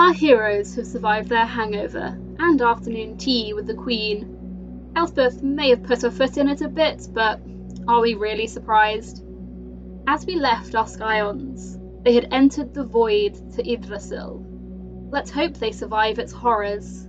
Our heroes have survived their hangover and afternoon tea with the Queen. Elspeth may have put her foot in it a bit, but are we really surprised? As we left our Scions, they had entered the void to Yggdrasil. Let's hope they survive its horrors.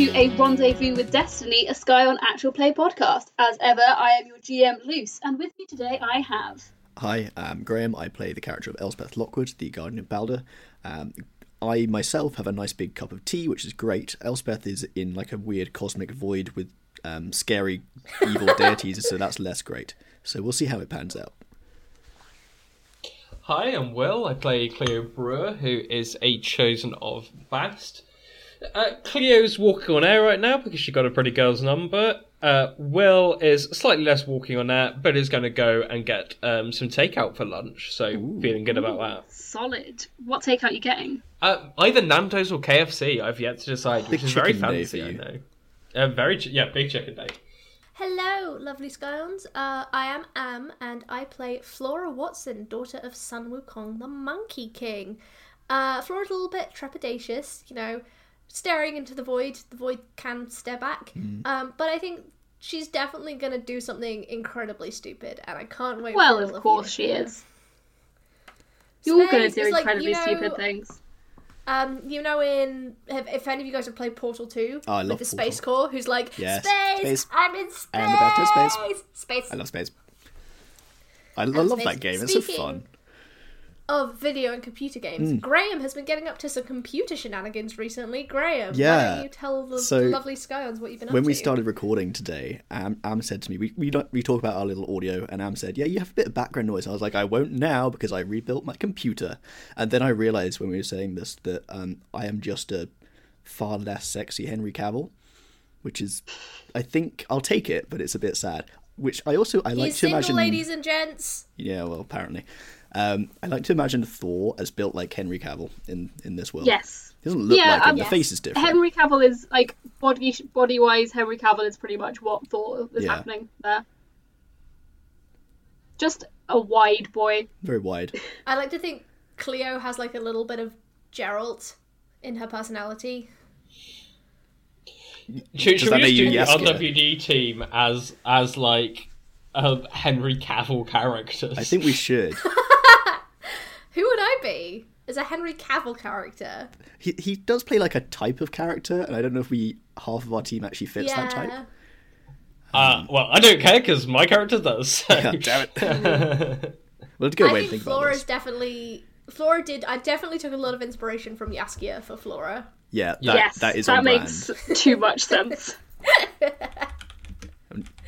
To a Rendezvous with Destiny, a Scion Actual Play podcast. As ever, I am your GM, Luce, and with me today I have. Hi, I'm Graham. I play the character of Elspeth Lockwood, the Guardian of Balder. Um, I myself have a nice big cup of tea, which is great. Elspeth is in like a weird cosmic void with um, scary evil deities, so that's less great. So we'll see how it pans out. Hi, I'm Will. I play Cleo Brewer, who is a chosen of Bast. Uh, Cleo's walking on air right now because she got a pretty girl's number. Uh, Will is slightly less walking on air, but is going to go and get um, some takeout for lunch. So feeling good about that. Solid. What takeout are you getting? Uh, either Nando's or KFC. I've yet to decide, which Big is very fancy. for I know. Uh, very ch- yeah, big chicken day. Hello, lovely Scions. Uh, I am Am, and I play Flora Watson, daughter of Sun Wukong, the Monkey King. Uh, Flora's a little bit trepidatious, you know, staring into the void. The void can stare back, um, but I think she's definitely gonna do something incredibly stupid, and I can't wait. Well, for of of course she is. You're going to do is like, incredibly you know- stupid things. Um, you know, in have, if any of you guys have played Portal Two Oh, I love with the Space Core, who's like, Yes, space, space. I'm in space, I am the best in space. space, I love space. I, I love that space. game. It's so fun. Of video and computer games. Hmm. Graham has been getting up to some computer shenanigans recently. Graham, why Yeah. don't you tell the So, lovely Scions what you've been up to? When we started recording today, Am, Am said to me, we, we, don't, we talk about our little audio, and Am said, Yeah, you have a bit of background noise. I was like, I won't now because I rebuilt my computer. And then I realised when we were saying this that um, I am just a far less sexy Henry Cavill, which is, I think, I'll take it, but it's a bit sad. Which I also, I like to single, imagine. ladies and gents. Yeah, well, apparently. Um, I like to imagine Thor as built like Henry Cavill in, in this world. Yes. He doesn't look Yeah, like him. um, the yes. face is different. Henry Cavill is like body body wise. Henry Cavill is pretty much what Thor is Yeah. happening there. Just a wide boy. Very wide. I like to think Cleo has like a little bit of Geralt in her personality. Should, should that we just you do the Jaskier? RWD team as as like um, Henry Cavill characters? I think we should. Who would I be as a Henry Cavill character? He he does play like a type of character, and I don't know if we half of our team actually fits that type. Uh, well, I don't care because my character does. So. God damn it. We'll have to go I away think and think about Flora's this. definitely. Flora did. I definitely took a lot of inspiration from Jaskier for Flora. Yeah, that, yes, that is that on makes too much sense.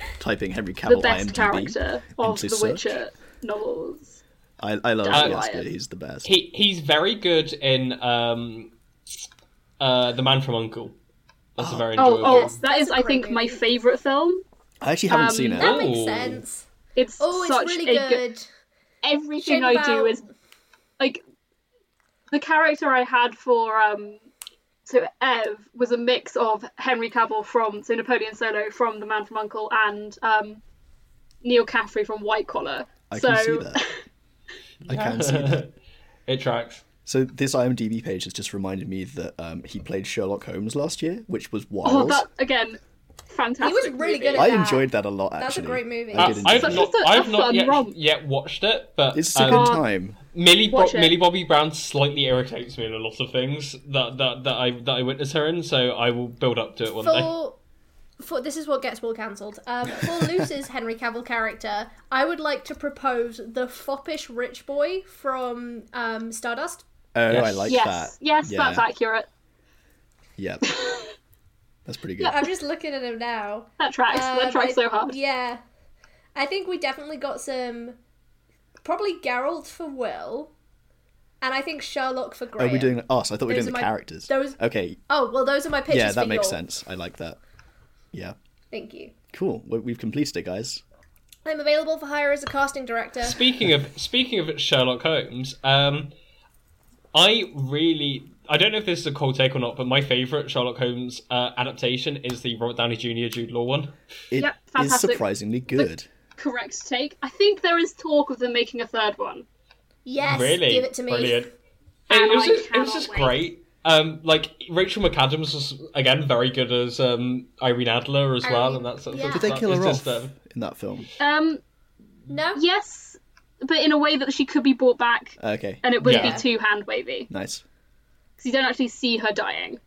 Brand. Typing Henry the Cavill best IMDb character of into the search. Witcher novels. I, I love Uh, Jaskier. He's the best. he he's very good in um, uh, the Man from Uncle. That's a very Oh, enjoyable. oh, Yes, that's is, a I great think, my favorite film. I actually haven't um, seen it. That makes Oh. sense. It's Oh, such it's really a good. Everything Shame I about- do is like the character I had for um so Ev was a mix of Henry Cavill from so Napoleon Solo from The Man from Uncle and um Neal Caffrey from White Collar. I so can see that. I can see that. it tracks. So this IMDb page has just reminded me that um, he played Sherlock Holmes last year, which was wild. oh, wild. that again, fantastic. He was really movie. good at I that. enjoyed that a lot. Actually, That's a great movie. I did enjoy I've it. Such not, a- a I've not yet, romp. yet watched it, but It's a um, good time. Millie, Bo- Millie Bobby Brown slightly irritates me in a lot of things that, that, that I that I witness her in, so I will build up to it one day. for for this is what gets Will cancelled. Um, for Luce's Henry Cavill character, I would like to propose the foppish rich boy from um, Stardust. Oh, Yes. I like yes, that. yes, Yeah. that's accurate. Yeah, that's pretty good. I'm just looking at him now. That tracks. that Um, tracks I- so hard. Yeah, I think we definitely got some. Probably Geralt for Will, and I think Sherlock for Are Graham. we doing us? I thought we were doing the my- characters. those? Okay, Oh well, those are my pitches. yeah, that for makes your- sense. I like that. Yeah, Thank you. cool. We've completed it, guys. I'm available for hire as a casting director. Speaking of speaking of Sherlock Holmes, um, I really I don't know if this is a cold take or not, but my favourite Sherlock Holmes uh, adaptation is the Robert Downey Jr. Jude Law one. It Yep, is surprisingly good. Correct take. I think there is talk of them making a third one. Yes, really, give it to me. brilliant. It, And it was I just, it was just wait. great. Um, like Rachel McAdams was again very good as um, Irene Adler as well, Irene, and that's yeah. Did they kill her just, off um, in that film? Um, No? yes, but in a way that she could be brought back, Okay, and it wouldn't Yeah. be too hand wavy nice. Because you don't actually see her dying.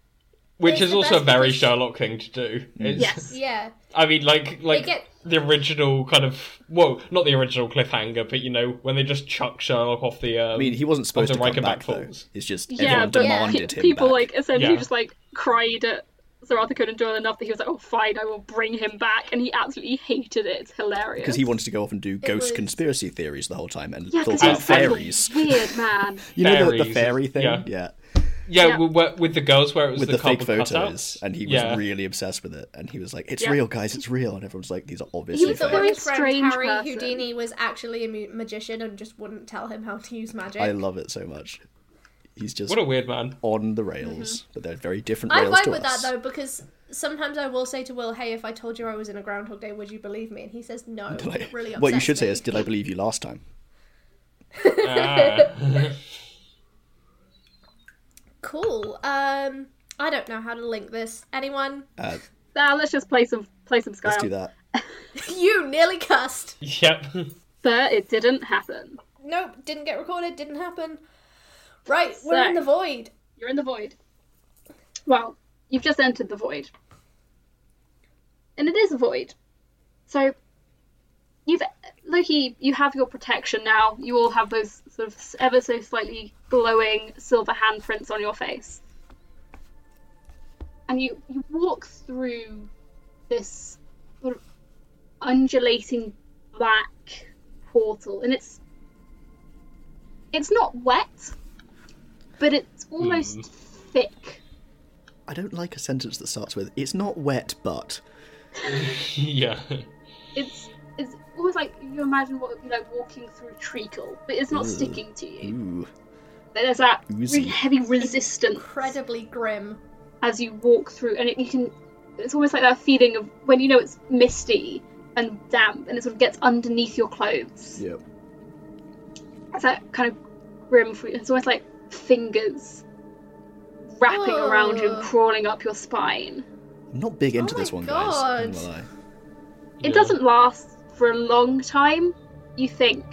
which is also a very because- Sherlock thing to do. It's, Yes. Yeah. I mean, like like get- the original kind of well, not the original cliffhanger, but you know when they just chuck Sherlock off the. Um, I mean, he wasn't supposed to come Reichenbach back though. falls. It's just Yeah, everyone but demanded pe- him people back. like essentially Yeah. just like cried at Sir Arthur Conan Doyle enough that he was like, "Oh, fine, I will bring him back," and he absolutely hated it. It's hilarious because he wanted to go off and do ghost was- conspiracy theories the whole time and yeah, thought about was fairies. weird man. You know the, the fairy thing? yeah. yeah. Yeah, Yeah. With, with the girls where it was With the, the, fake photos, cutouts. and he was yeah. really obsessed with it. And he was like, "It's Yeah. real, guys, it's real." And everyone's like, "These are He obviously was He a thought very his friend strange Harry person. Houdini was actually a magician and just wouldn't tell him how to use magic. I love it so much. He's just What a weird man. on the rails, but they're very different I rails vibe to with us. that though because sometimes I will say to Will, "Hey, if I told you I was in a Groundhog Day, would you believe me?" And he says no. and Like, really what you upsets should say is, "Did I believe you last time?" Ah. cool. Um, I don't know how to link this. Anyone? Uh, Now let's just play some play some Scion. let's do that. you nearly cussed. yep. But it didn't happen. Nope, didn't get recorded. Didn't happen. Right, we're in the void. You're in the void. Well, you've just entered the void. And it is a void. So you've Loki, you have your protection now. You all have those sort of ever so slightly glowing silver handprints on your face. And you, you walk through this sort of undulating black portal and it's it's not wet but it's almost hmm. thick. I don't like a sentence that starts with "It's not wet, but." yeah. It's it's almost like you imagine what it would be like walking through treacle, but it's not Ooh. sticking to you. Ooh, There's that Oozy. really heavy resistance Incredibly grim. as you walk through, and it, you can. It's almost like that feeling of when you know it's misty and damp, and it sort of gets underneath your clothes. yep. It's that kind of grim. fe- It's almost like fingers wrapping around you and crawling up your spine. I'm not big into Oh my this one, guys. God. not gonna lie. It Yeah. doesn't last for a long time, you think.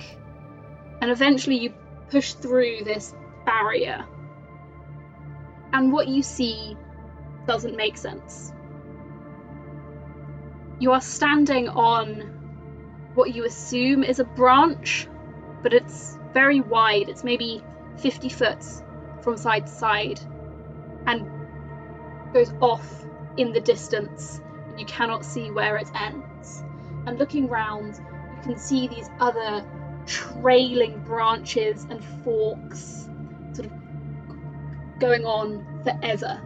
And eventually you push through this barrier. And what you see doesn't make sense. You are standing on what you assume is a branch, but it's very wide. It's maybe 50 foot from side to side and goes off in the distance you cannot see where it ends. And looking round, you can see these other trailing branches and forks going on forever.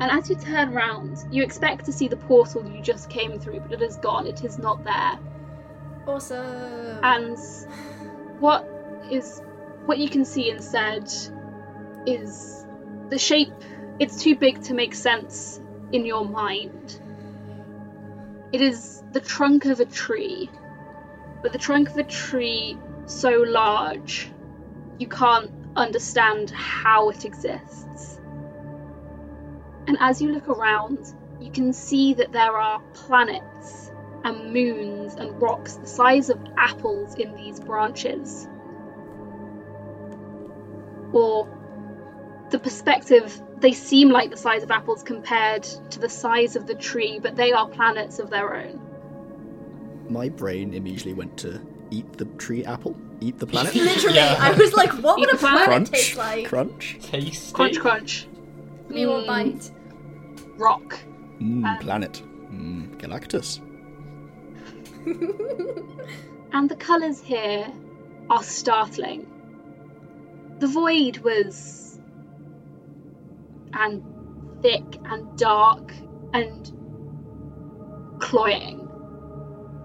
And as you turn round, you expect to see the portal you just came through, but it is gone, it is not there. Awesome. And what is what you can see instead is the shape it's too big to make sense in your mind. It is the trunk of a tree, but the trunk of a tree so large you can't understand how it exists. And as you look around, you can see that there are planets and moons and rocks the size of apples in these branches. Or the perspective, they seem like the size of apples compared to the size of the tree, but they are planets of their own. My brain immediately went to eat the tree apple, eat the planet. Literally, Yeah. I was like, what would a planet. planet crunch, taste like? crunch. Tasty. Crunch, crunch. Me one Mm, bite. Rock. Mm, Um, planet. Mm, Galactus. And the colours here are startling. The void was and thick and dark and cloying.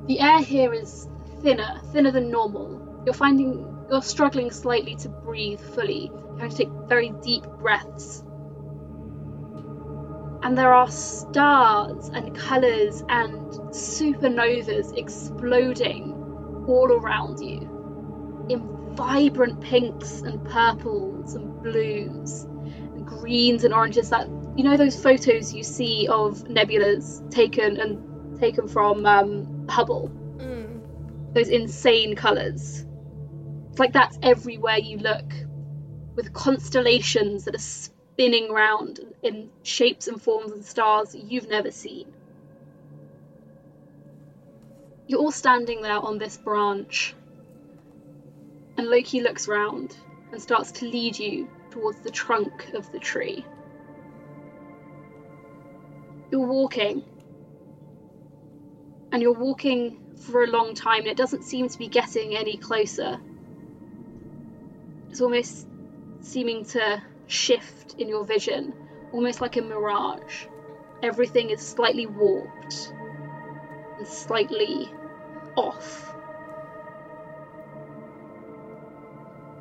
The air here is thinner, thinner than normal. You're finding you're struggling slightly to breathe fully. Have to take very deep breaths. And there are stars and colours and supernovas exploding all around you in vibrant pinks and purples and blues and greens and oranges that you know those photos you see of nebulas taken and taken from um, Hubble. Those insane colours. It's like that's everywhere you look, with constellations that are spinning round in shapes and forms and stars you've never seen. You're all standing there on this branch, and Loki looks round and starts to lead you towards the trunk of the tree. You're walking, and you're walking for a long time and it doesn't seem to be getting any closer. It's almost seeming to shift in your vision, almost like a mirage. Everything is slightly warped and slightly off.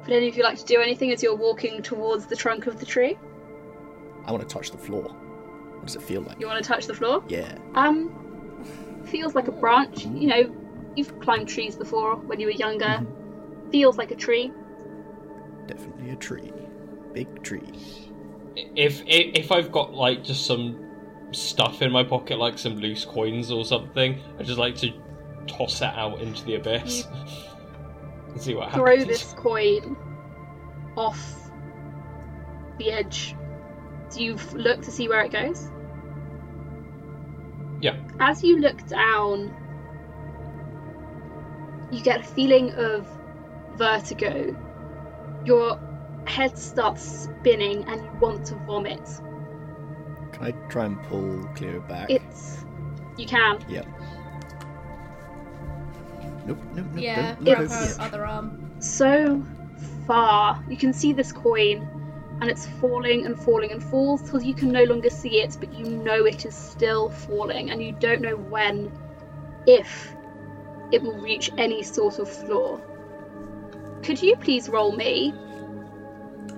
Would any of you like to do anything as you're walking towards the trunk of the tree? I want to touch the floor. What does it feel like? You want to touch the floor? Yeah. Um, feels like a branch. You know, you've climbed trees before when you were younger. Mm-hmm. Feels like a tree. Definitely a tree. Big tree. If, if if I've got like just some stuff in my pocket, like some loose coins or something, I just like to toss it out into the abyss. and see what Throw happens. Throw this coin off the edge. Do you look to see where it goes? Yeah. As you look down, you get a feeling of vertigo. Your head starts spinning and you want to vomit. Can I try and pull Cleo back? It's. You can. Yep. Nope, nope, nope. Yeah, don't grab look her other arm. so far. You can see this coin, and it's falling and falling and falls till you can no longer see it, but you know it is still falling, and you don't know when, if, it will reach any sort of floor. Could you please roll me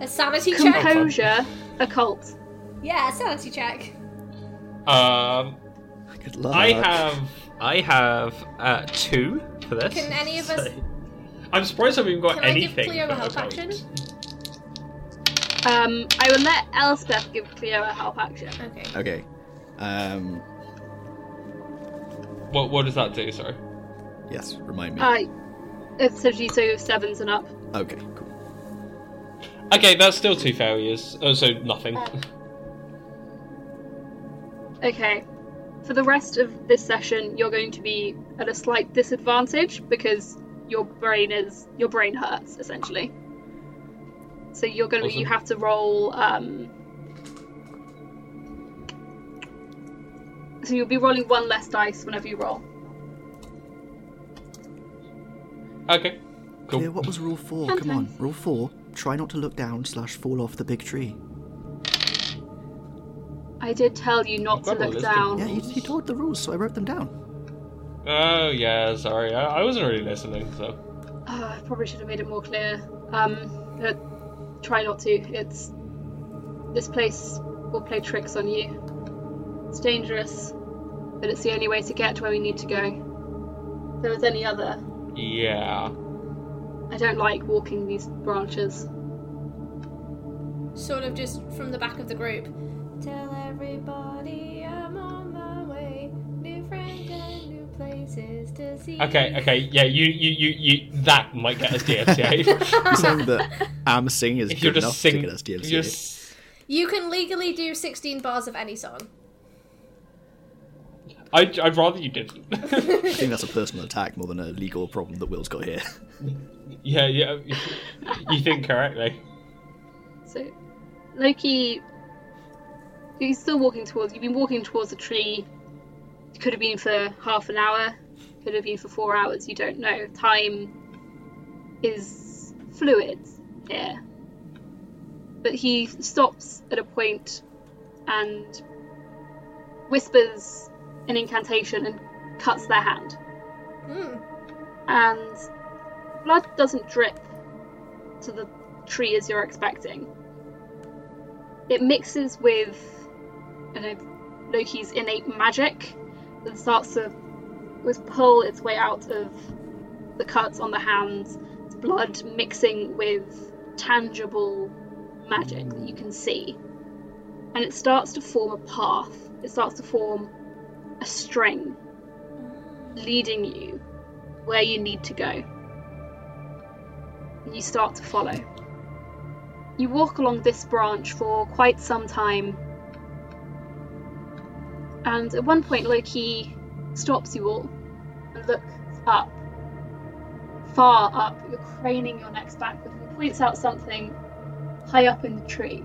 A sanity check. composure occult? Yeah, a sanity check. Um, Good luck. I have I have uh, two for this. Can any of us- so- I'm surprised I've even got Can I give anything. Cleo a for help action? Um, I will let Elspeth give Cleo a help action. Okay. Okay. Um. What what does that do? Sorry. Yes. Remind me. Uh, it's essentially so sevens and up. okay. Cool. Okay, that's still two failures. Oh, so nothing. Uh, Okay. For the rest of this session, you're going to be at a slight disadvantage because your brain is your brain hurts essentially. So you're going to Awesome. you have to roll. Um, so you'll be rolling one less dice whenever you roll. Okay. Cool. Cleo, what was rule four? Come on. Rule four. Try not to look down slash fall off the big tree. I did tell you not to got a look list down. Yeah, he, you told the rules, so I wrote them down. Oh yeah, sorry. I, I wasn't really listening. So Oh, I probably should have made it more clear. Um, but try not to. It's this place will play tricks on you. It's dangerous, but it's the only way to get to where we need to go. If there was any other, yeah. I don't like walking these branches. Sort of just from the back of the group. Tell places. Okay, okay, yeah. You you you you that might get us DMCA. You're saying that I'm singing is if you're good just enough singing, to get us DMCA. you're s- You can legally do 16 bars of any song. I'd, I'd rather you didn't. I think that's a personal attack more than a legal problem that Will's got here. yeah, yeah. You think correctly. So, Loki, he's still walking towards. You've been walking towards the tree. It could have been for half an hour. Could have been for four hours. You don't know. Time is fluid here. But he stops at a point and whispers an incantation and cuts their hand. Mm. and blood doesn't drip to the tree as you're expecting. It mixes with you know, Loki's innate magic and starts to was pull its way out of the cuts on the hands, blood mixing with tangible magic that you can see. And it starts to form a path. It starts to form a string leading you where you need to go. You start to follow. You walk along this branch for quite some time, and at one point, Loki stops you all and looks up, far up. You're craning your necks backward, and points out something high up in the tree.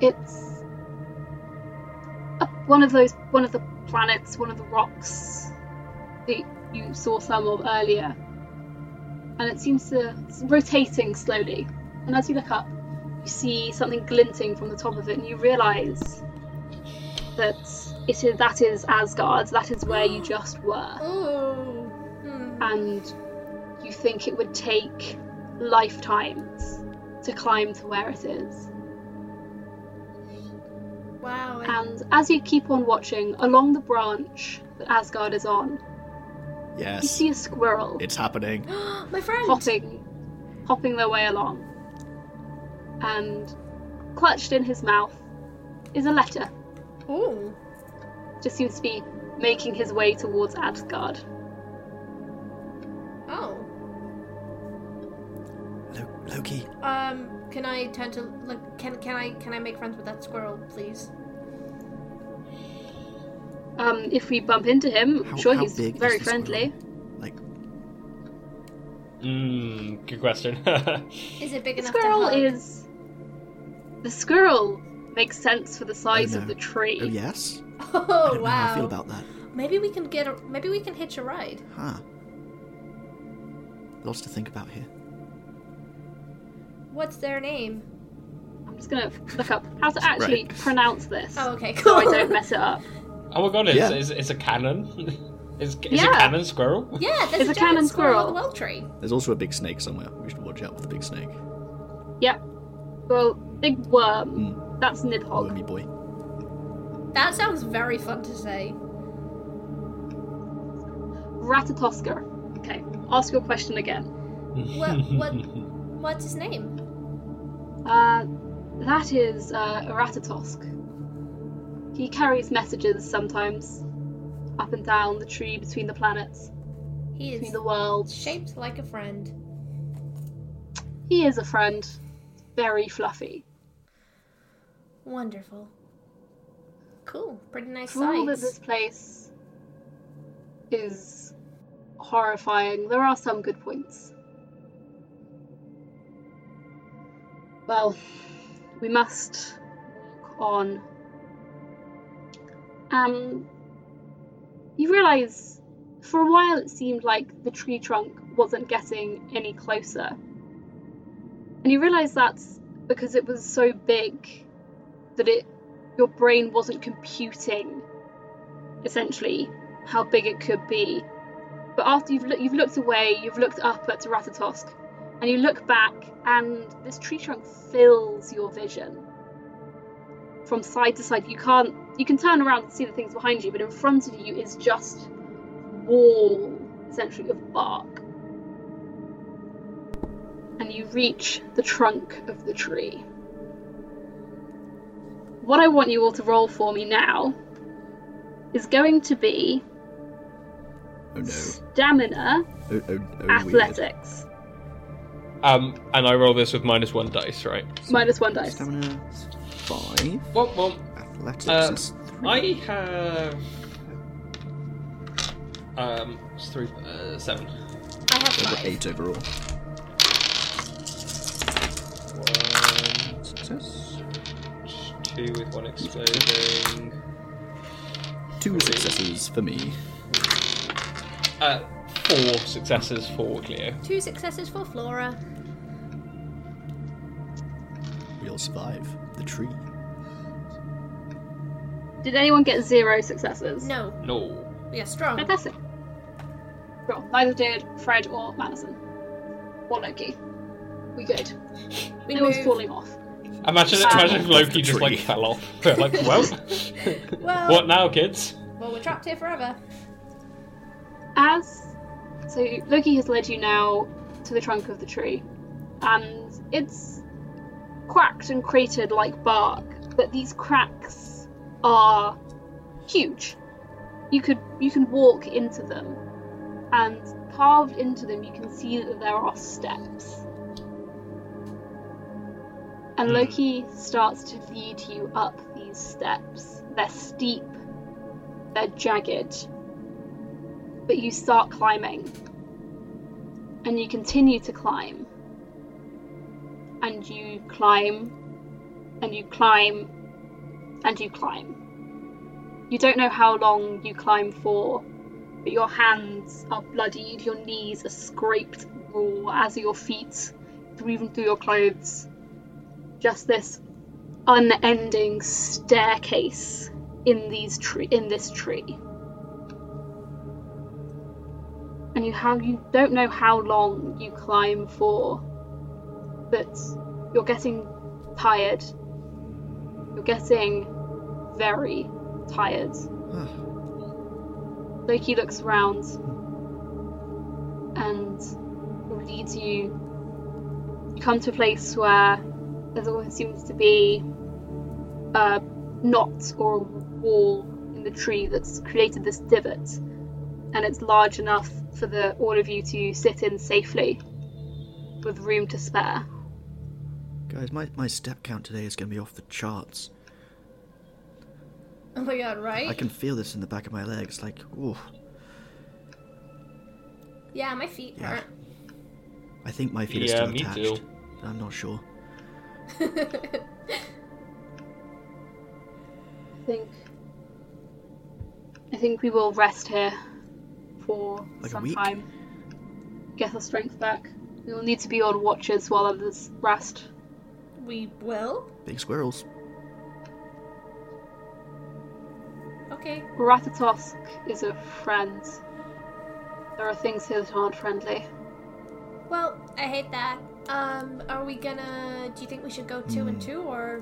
It's up one of those, one of the planets, one of the rocks that you saw some of earlier. And it seems to it's rotating slowly. And as you look up, you see something glinting from the top of it, and you realise that it is that is Asgard. That is where you just were, Ooh. Hmm. and you think it would take lifetimes to climb to where it is. Wow. And as you keep on watching along the branch that Asgard is on, yes, you see a squirrel it's happening. My friend. hopping, hopping their way along. And clutched in his mouth is a letter. Ooh. Just seems to be making his way towards Asgard. Oh. Lo- Loki, Um. Can I turn to look? Can can I can I make friends with that squirrel, please? Um, if we bump into him, How- sure how he's big is very the friendly. like, Mm, good question. Is it big The enough squirrel to hug? is. The squirrel makes sense for the size Oh, of the tree. oh yes. Oh I don't know wow. how I feel about that. Maybe we can get a. Maybe we can hitch a ride. Huh. Lots to think about here. What's their name? I'm just gonna look up how to actually Right. pronounce this Oh, okay, so. I don't mess it up. oh my god, it's, Yeah. it's, it's a canon. Is, is Yeah. a canon squirrel? Yeah, there's It's a, a giant canon squirrel on the well tree. There's also a big snake somewhere. We should watch out for the big snake. Yep. Well, big worm. Mm. That's Nidhogg. Wormy boy. That sounds very fun to say. Ratatosker. Okay, ask your question again. What what what's his name? Uh, that is uh, Ratatosk. He carries messages sometimes up and down the tree between the planets, He between is the worlds. shaped like a friend. He is a friend. Very fluffy. Wonderful. Cool. Pretty nice all that this place is horrifying, there are some good points. Well, we must walk on. Um, you realise for a while it seemed like the tree trunk wasn't getting any closer. And you realise that's because it was so big that it your brain wasn't computing essentially how big it could be. But after you've loo- you've looked away, you've looked up at Ratatosk, and you look back, and this tree trunk fills your vision from side to side. You can't you can turn around and see the things behind you, but in front of you is just wall essentially of bark. And you reach the trunk of the tree. What I want you all to roll for me now is going to be Oh no. stamina Oh, oh, oh weird. athletics. Um, and I roll this with minus one dice, right? Minus one dice. Stamina five. Well, well, Athletics Uh, is three. I have um, it's three, uh, seven. I have So I've got five. eight overall. One, Success. Two with one exploding. Two successes for me. Uh, four successes for Cleo. Two successes for Flora. We'll survive the tree. Did anyone get zero successes? No. No. Yeah, strong. Fantastic. Well, neither did Fred or Madison. Or Loki. We good. We no one's move. falling off. Imagine, imagine if Loki just like fell off. They're like, well, Well, what now, kids? well, we're trapped here forever. As so Loki has led you now to the trunk of the tree, and it's cracked and cratered like bark, but these cracks are huge. You could you can walk into them, and carved into them you can see that there are steps. And Hmm. Loki starts to lead you up these steps. They're steep, they're jagged, but you start climbing. And you continue to climb. And you climb, and you climb, and you climb. You don't know how long you climb for, but your hands are bloodied, your knees are scraped raw as are your feet, through even through your clothes. Just this unending staircase in these tree in this tree. and you have you don't know how long you climb for but you're getting tired. You're getting very tired. Loki looks around and leads you. You come to a place where there always seems to be uh, a knot or a wall in the tree that's created this divot and it's large enough for the all of you to sit in safely with room to spare. Guys, my, my step count today is going to be off the charts. Oh my god, right? I can feel this in the back of my legs. Like, ooh. Yeah, my feet Yeah. hurt. I think my feet are Yeah, still me attached. too. But I'm not sure. I think I think we will rest here for Like some time. Get our strength back. We will need to be on watches while others rest. we will? Big squirrels. Okay. Ratatosk is a friend. There are things here that aren't friendly. Well, I hate that. Um, are we gonna. Do you think we should go two and Hmm. two, or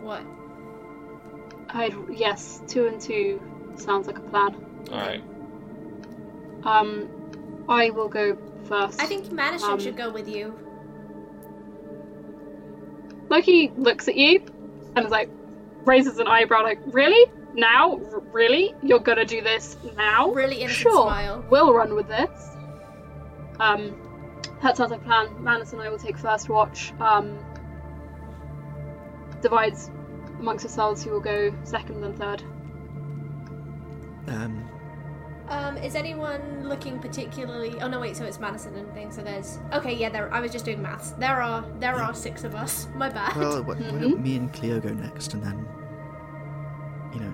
what? I'd yes, two and two sounds like a plan. Alright. Um, I will go first. I think Madison Um, should go with you. Loki looks at you and is like, raises an eyebrow, like, really? Now? R- really? You're gonna do this now? Really innocent sure, smile. we'll run with this. Um, that sounds like a plan. Manus and I will take first watch. Um, divides amongst ourselves who will go second and third. Um, Um, is anyone looking particularly? Oh no, wait. So it's Madison and things. So there's. Okay, yeah. There. I was just doing maths. There are. There Yeah. are six of us. My bad. well, why, why don't me and Cleo go next, and then, you know,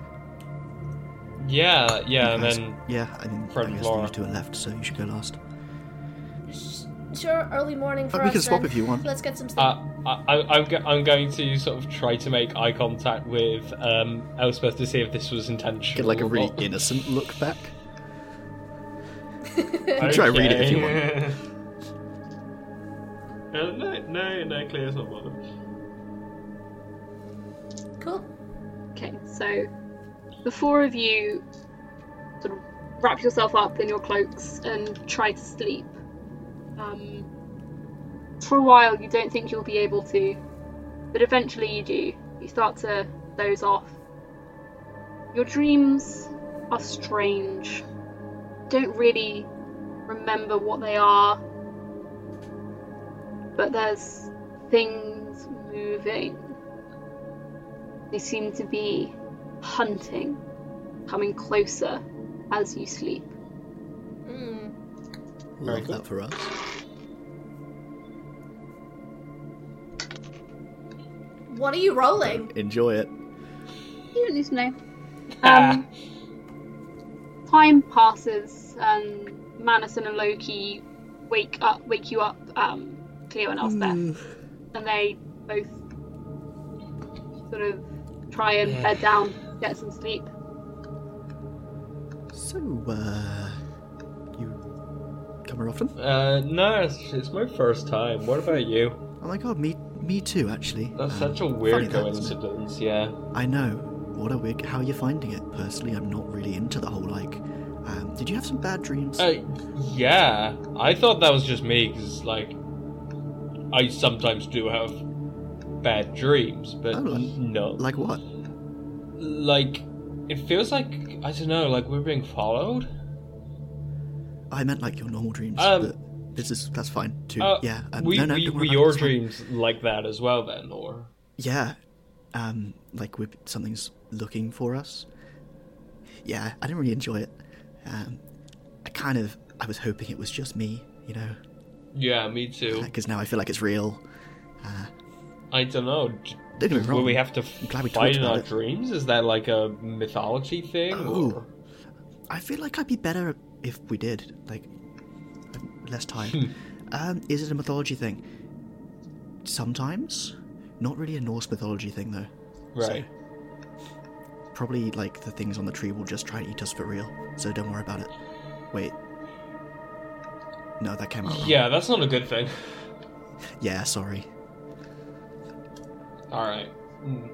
Yeah, yeah, and guys- then yeah. I mean, Fred I and guess Laura. you two are left, so you should go last. Sure. Early morning for Uh, we us. can swap then. if you want. Let's get some sleep. uh, I, I, I'm, go- I'm going to sort of try to make eye contact with um, Elspeth to see if this was intentional. Get like a really innocent look back. can try read it if you want. Uh, no, no, no, Cleo's not bothered. cool. Okay, so the four of you sort of wrap yourself up in your cloaks and try to sleep. Um, for a while, you don't think you'll be able to, but eventually you do. You start to doze off. Your dreams are strange. Don't really remember what they are, but there's things moving. They seem to be hunting, coming closer as you sleep. Very Love cool. that for us. What are you rolling? Enjoy it. You don't need to know. Ah. Um, time passes, and Madison and Loki wake up, wake you up, um, Cleo and Elspeth, and they both sort of try and bed down, get some sleep. So So, uh, you often? Uh, no, it's, it's my first time. What about you? Oh my god, me, me too, actually. That's Um, such a weird coincidence, yeah. I know. What a weird. How are you finding it? Personally, I'm not really into the whole like. Um, did you have some bad dreams? Uh, yeah. I thought that was just me, because, like, I sometimes do have bad dreams, but Oh, like- no. like what? Like, it feels like, I don't know, like we're being followed? I meant like your normal dreams. Um, but this is that's fine too. Uh, yeah. Um, we, no, no, we, were worry about it, your it's fine. dreams like that as well, then, or? Yeah. Um, like with something's looking for us. Yeah, I didn't really enjoy it. Um, I kind of, I was hoping it was just me, you know, Yeah, me too. because now I feel like it's real. Uh, I don't know. Don't get me Will wrong. we have to I'm glad we fight in our it. dreams? Is that like a mythology thing? Oh. Or? I feel like I'd be better if we did, like, less Hmm. time. um, is it a mythology thing? Sometimes. Not really a Norse mythology thing, though. Right. Probably, like, the things on the tree will just try and eat us for real, so don't worry about it. Wait. No, that came out wrong. Yeah, that's not a good thing. Yeah, sorry. Alright. Mm.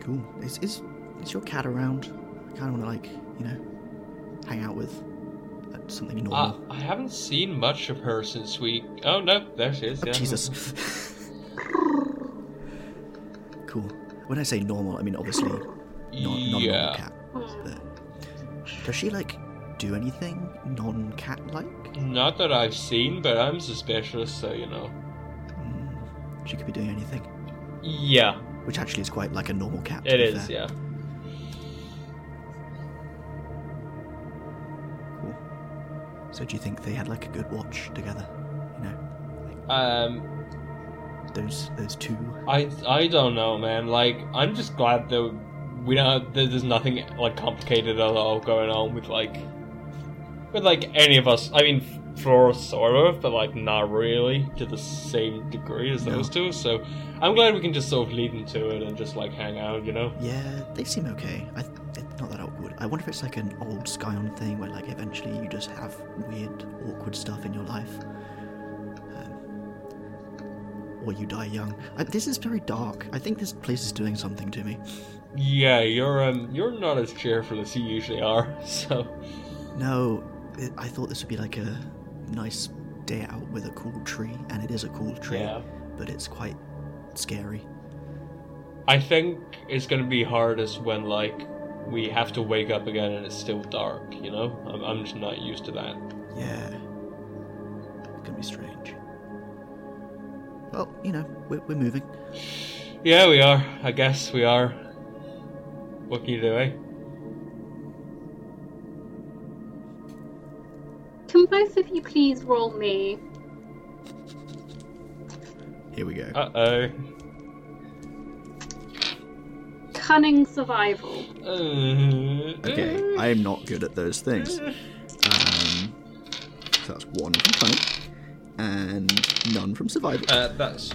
Cool. Is, is, is your cat around? I kind of want to, like, you know, hang out with uh, something normal. Uh, I haven't seen much of her since we. Oh no, there she is. Oh, Yeah. Jesus. cool. When I say normal, I mean obviously not, not a normal Yeah. cat. But does she like do anything non-cat like? Not that I've seen, but I'm suspicious, so you know. She could be doing anything, Yeah, which actually is quite like a normal cat. it is. fair. Yeah. So do you think they had like a good watch together? You know, Um, those those two. I I don't know, man. Like, I'm just glad that we don't. That there's nothing like complicated at all going on with like, with like any of us. I mean, Flora sort of, but like not really to the same degree as No. those two. So I'm glad we can just sort of lead into it and just like hang out. You know. Yeah, they seem okay. I, it's not that. I wonder if it's like an old Scion thing where, like, eventually you just have weird, awkward stuff in your life. Um, or you die young. I, this is very dark. I think this place is doing something to me. Yeah, you're um you're not as cheerful as you usually are. So No, it, I thought this would be like a nice day out with a cool tree, and it is a cool tree, yeah. but it's quite scary. I think it's gonna be hardest when like we have to wake up again and it's still dark. You know, I'm I'm just not used to that. Yeah. It's gonna be strange. Well, you know, we're, we're moving. Yeah, we are. I guess we are. What can you do, eh? Can both of you please roll me? Here we go. Uh oh. Cunning survival. Uh, Okay, I am not good at those things. Um, so that's one from cunning, and none from survival. Uh, that's.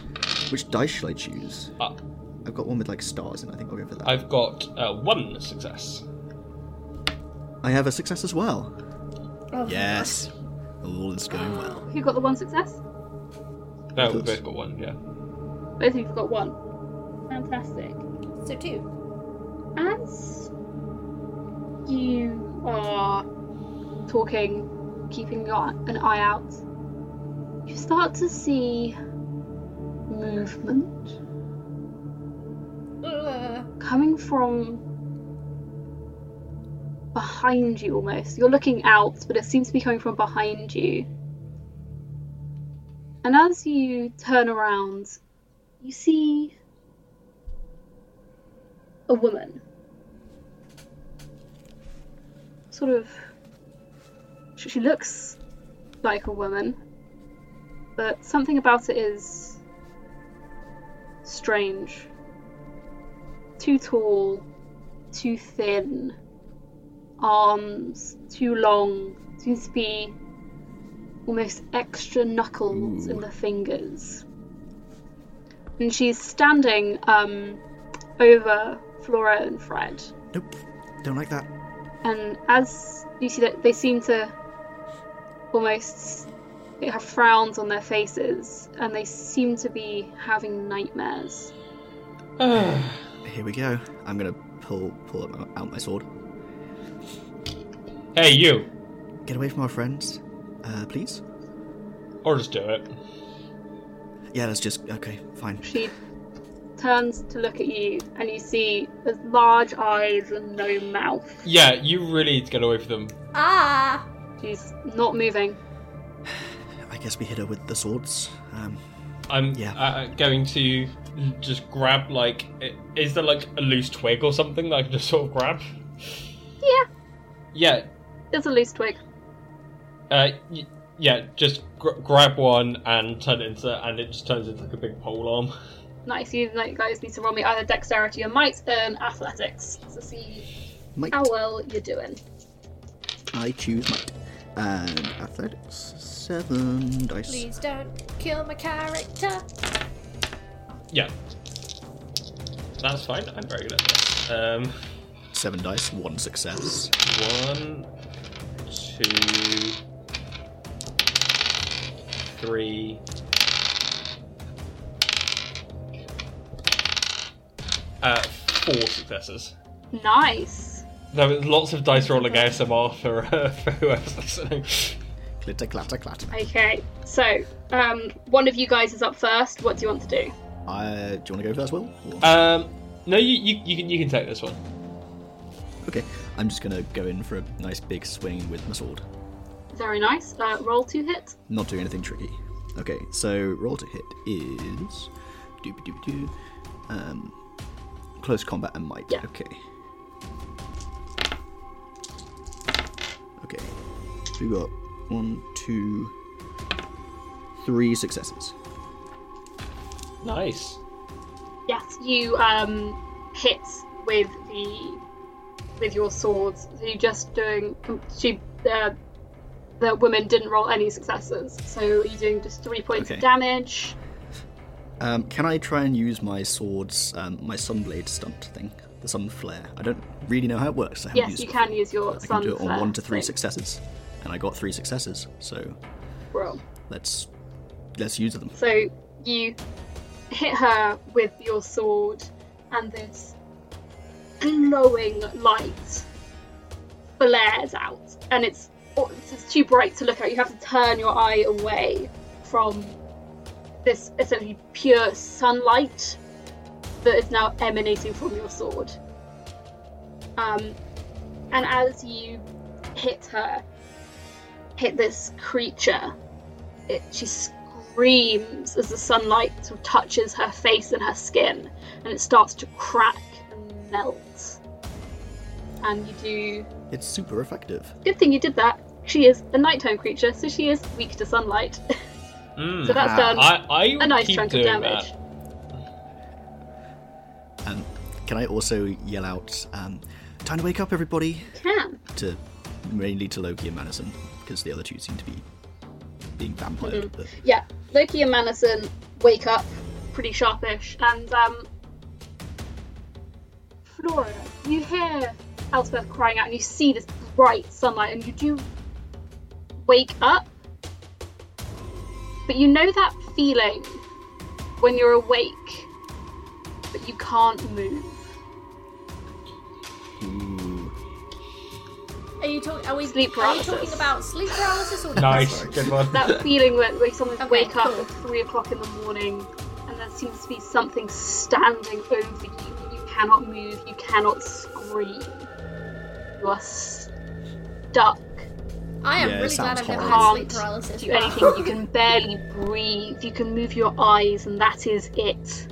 Which dice shall I choose? Uh, I've got one with like stars, and I think I'll go for that. I've got uh, one success. I have a success as well. Oh, Yes, all is going well. Who got the one success? No, we Good. both got one. Yeah. Both of you've got one. Fantastic. So two. As you are talking, keeping your, an eye out, you start to see movement Uh, coming from behind you almost. You're looking out, but it seems to be coming from behind you. And as you turn around, you see a woman. Sort of. She looks like a woman, but something about it is strange too tall, too thin, arms too long, seems to be almost extra knuckles in the fingers. And she's standing um, over Flora and Fred. Nope. Don't like that. And as you see that they seem to almost have frowns on their faces, and they seem to be having nightmares. Here we go. I'm gonna pull pull out- out my sword. hey, you. Get away from our friends, uh, please. Or just do it. Yeah, let's just. Okay, fine. She turns to look at you, and you see there's large eyes and no mouth. Yeah, you really need to get away from them. Ah! She's not moving. I guess we hit her with the swords. Um, I'm Yeah. uh, going to just grab, like, is there like a loose twig or something that I can just sort of grab? Yeah, Yeah, there's a loose twig. uh, y- yeah, just gr- grab one and turn it into, and it just turns into like a big pole arm. Nice. You like, guys need to roll me either dexterity or might and athletics to see might. how well you're doing. I choose might. And athletics. Seven dice. Please don't kill my character. Yeah, that's fine. I'm very good at this. Um, Seven dice. One success. one, two, three. Uh, four successes. Nice. There was lots of dice rolling ASMR for, uh, for whoever's listening. Clitter, clatter, clatter. Okay. So, um, one of you guys is up first. What do you want to do? Uh, do you want to go first, Will? Or- Um, no, you, you you can you can take this one. okay, I'm just gonna go in for a nice big swing with my sword. Very nice. Uh, roll to hit. Not doing anything tricky. Okay, so roll to hit is doop doop doo. Um, close combat and might. Yeah. Okay. Okay. So we got one, two, three successes. Nice. Yes, you um, hit with the with your swords. So you just doing. She uh, the woman didn't roll any successes, so you're doing just three points of damage. Um, can I try and use my sword's um, my sunblade stunt thing, the sun flare? I don't really know how it works. I Yes, you can before. use your I can do it on one to three thing. successes, and I got three successes. So Roll. let's let's use them. So you hit her with your sword, and this glowing light flares out, and it's it's too bright to look at. You have to turn your eye away from this essentially pure sunlight that is now emanating from your sword. Um, and as you hit her, hit this creature, it, she screams as the sunlight sort of touches her face and her skin, and it starts to crack and melt. And you do. It's super effective. Good thing you did that. She is a nighttime creature, so she is weak to sunlight. Mm. so that's done. I I a nice chunk of damage. that. Um, can I also yell out, um, "Time to wake up, everybody!" Can. to mainly to Loki and Madison because the other two seem to be being vampired. Mm-hmm. But Yeah, Loki and Madison wake up pretty sharpish, and um, Flora, you hear Elspeth crying out, and you see this bright sunlight, and you do wake up, but you know that feeling when you're awake, but you can't move. ooh, Are you talking? Are we? Sleep Are you talking about sleep paralysis or Nice, depression? good one. That feeling where, where someone Okay, wake up at three o'clock in the morning, and there seems to be something standing over you. You cannot move. You cannot scream. You are stuck. I am Yeah, it really glad sounds I've never horrible. had sleep Can't paralysis. do anything. You can barely breathe. You can move your eyes, and that is it.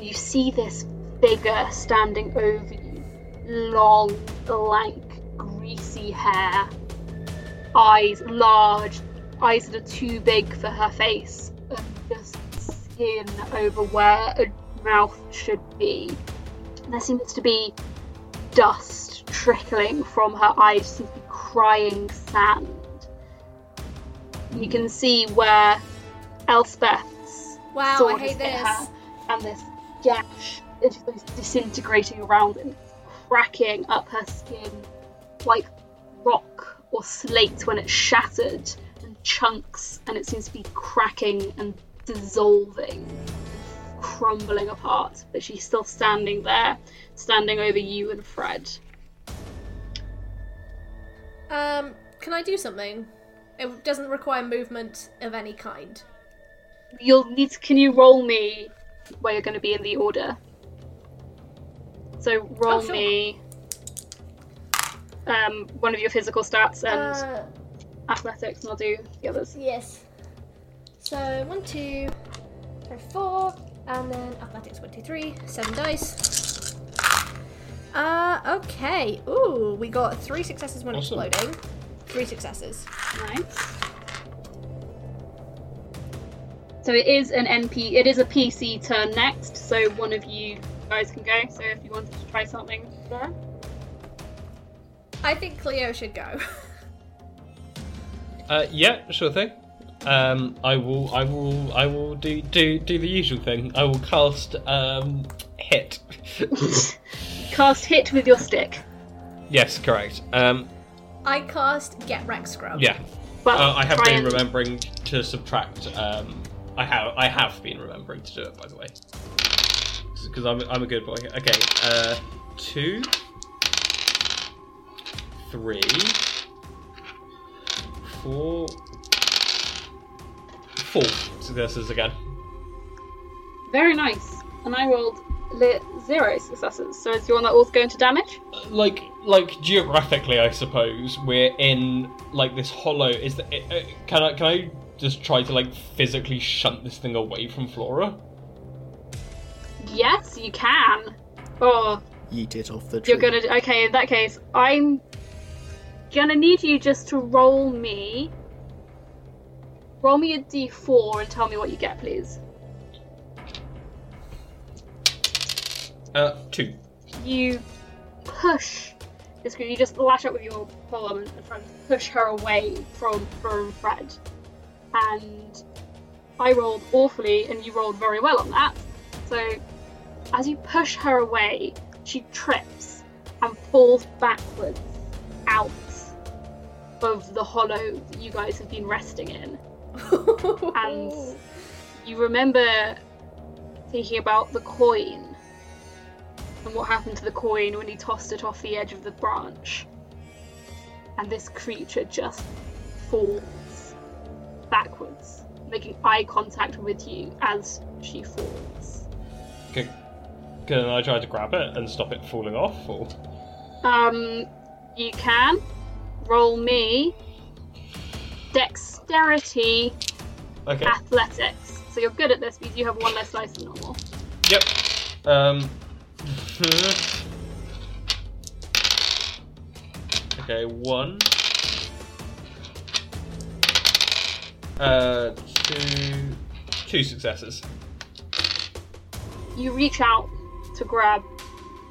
You see this figure standing over you. Long, lank, greasy hair. Eyes large. Eyes that are too big for her face. And just skin over where a mouth should be. There seems to be dust trickling from her eyes. She seems to be crying sand. You can see where Elspeth's Wow, I sword has hit her, and this gash is disintegrating around it. cracking up her skin like rock or slate when it's shattered and chunks, and it seems to be cracking and dissolving, crumbling apart. But she's still standing there, standing over you and Fred. Um, can I do something? It doesn't require movement of any kind. You'll need. To, can you roll me where you're going to be in the order? So roll Oh, sure. me um, one of your physical stats and Uh, athletics, and I'll do the others. yes. So one, two, three, four, and then athletics one, two, three, seven dice. Uh, okay. Ooh, we got three successes when Awesome. exploding. Three successes. Nice. So it is an NP. It is a PC turn next. So one of you guys can go. So if you wanted to try something, Laura. I think Cleo should go. Uh, yeah, sure thing. Um, I will, I will, I will do do do the usual thing. I will cast um, hit. Cast hit with your stick. yes, correct. Um, I cast Get Wrecked Scrub. yeah, But uh, I have try been and- remembering to subtract. Um, I have, I have been remembering to do it, by the way, because I'm, I'm a good boy. Okay, uh, two, three, four, four successes again. Very nice. And I rolled li- zero successes. So is your one that also going to damage? like like geographically i suppose we're in like this hollow is that uh, can i can i just try to like physically shunt this thing away from flora Yes, you can. Oh, Yeet it off the tree. you're gonna. Okay, in that case, I'm gonna need you just to roll me. Roll me a d4 and tell me what you get, please. Uh two you push this you just lash out with your palm and try to push her away from from Fred. And I rolled awfully and you rolled very well on that. So as you push her away, she trips and falls backwards out of the hollow that you guys have been resting in. And you remember thinking about the coin and what happened to the coin when he tossed it off the edge of the branch. And this creature just falls backwards, making eye contact with you as she falls. can, can i try to grab it and stop it falling off or Um, you can roll me dexterity okay athletics. So you're good at this because you have one less dice than normal. yep um okay one uh two two successes You reach out to grab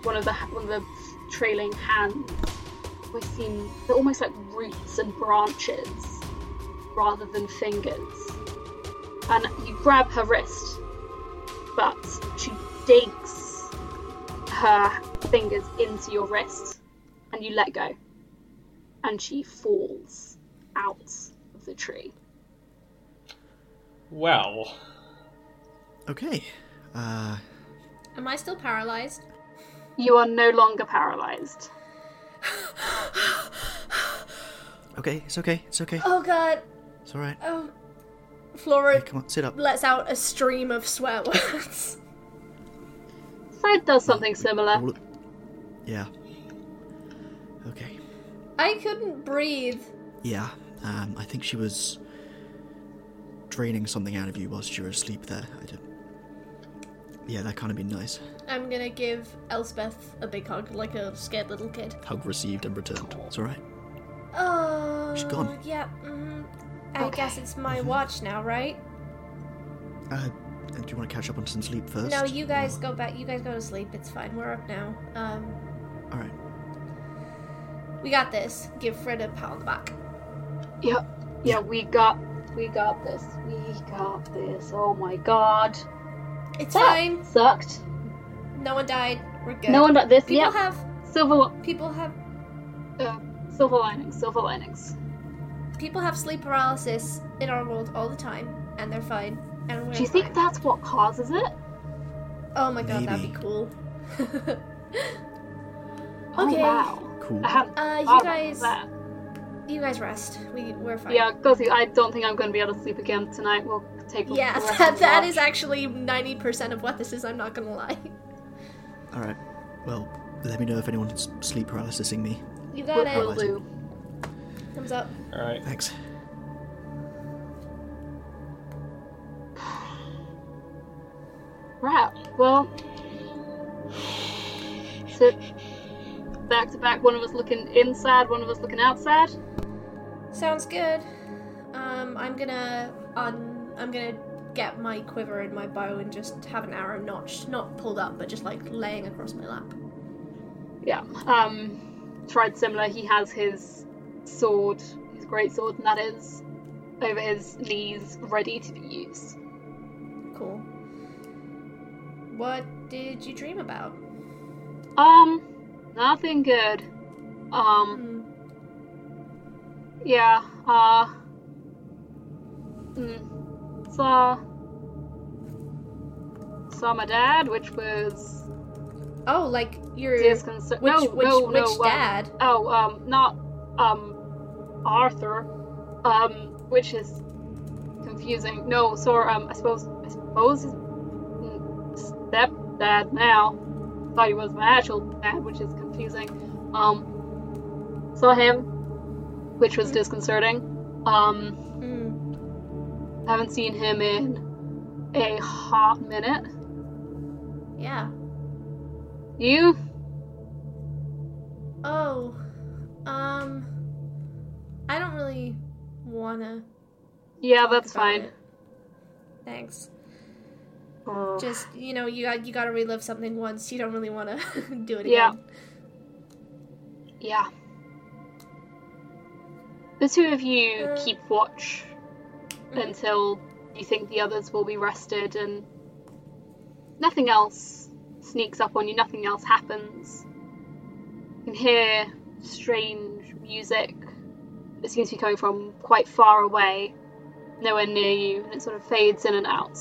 one of the one of the trailing hands. We seem they're almost like roots and branches rather than fingers. And you grab her wrist, but she digs her fingers into your wrist, and you let go, and she falls out of the tree. well Okay. Uh, Am I still paralyzed? You are no longer paralyzed. okay, it's okay, it's okay. Oh god. It's alright. Oh. Flora Hey, come on, sit up. lets out a stream of swear words. Fred does something similar. All Yeah. Okay. I couldn't breathe. Yeah. Um, I think she was draining something out of you whilst you were asleep there. I did. Yeah, that kind of be nice. I'm gonna give Elspeth a big hug, like a scared little kid. Hug received and returned. It's alright. Oh. She's gone. Yeah. Mm, I Okay. guess it's my watch now, right? Uh, do you want to catch up on some sleep first? No, you guys go back. You guys go to sleep. It's fine. We're up now. Um, Alright. we got this. Give Fred a pat on the back. Yeah, yeah, we got, we got this. We got this. Oh my god, It's that fine. sucked. No one died. We're good. No one got this. People Yeah, have silver, People have uh, silver linings, silver linings. people have sleep paralysis in our world all the time, and they're fine. And we're Do you think fine. that's what causes it? Oh my god, that'd be Maybe. cool. Oh Okay. wow. Cool. I haven't uh, you thought guys, you guys rest. We we're fine. Yeah, Guzzy, I don't think I'm going to be able to sleep again tonight. We'll take. Yeah, the rest that, of the that watch. is actually ninety percent of what this is. I'm not gonna lie. All right. Well, let me know if anyone's sleep paralysising me. You got Will it. do. Thumbs up. All right. Thanks. Right. Well, sit back to back. One of us looking inside, one of us looking outside. Sounds good. Um, I'm gonna on. I'm gonna get my quiver and my bow and just have an arrow notched, not pulled up, but just like laying across my lap. Yeah. Um, tried similar. He has his sword, his great sword, and that is over his knees, ready to be used. Cool. What did you dream about? Um, nothing good. Um, Hmm. yeah. Uh. Mm, saw saw my dad, which was Oh, like your disconcerting. which no, which no, which no. um, dad? Oh, um, not um, Arthur, um, which is confusing. No, so um, I suppose I suppose mm, stepdad now. Thought he was my actual dad, which is confusing. Um, saw him, which was disconcerting. Um, haven't seen him in a hot minute. Yeah. You? Oh. Um. I don't really wanna. Yeah, that's fine. it. Thanks. Ugh. Just you know, you got you got to relive something once. You don't really want to do it again. Yeah. Yeah. The two of you Uh, keep watch mhm. until you think the others will be rested and nothing else sneaks up on you, nothing else happens. You can hear strange music that seems to be coming from quite far away, nowhere near you, and it sort of fades in and out.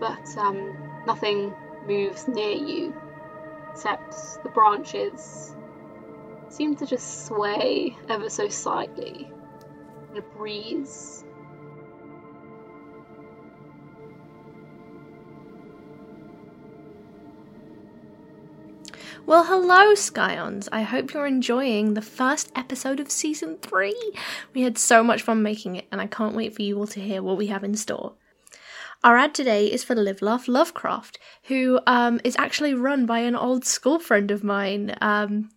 But um, nothing moves near you except the branches seem to just sway ever so slightly in a breeze. Well, hello, Scions. I hope you're enjoying the first episode of season three. We had so much fun making it, and I can't wait for you all to hear what we have in store. Our ad today is for Live Laugh Lovecraft, who um, is actually run by an old school friend of mine. Um,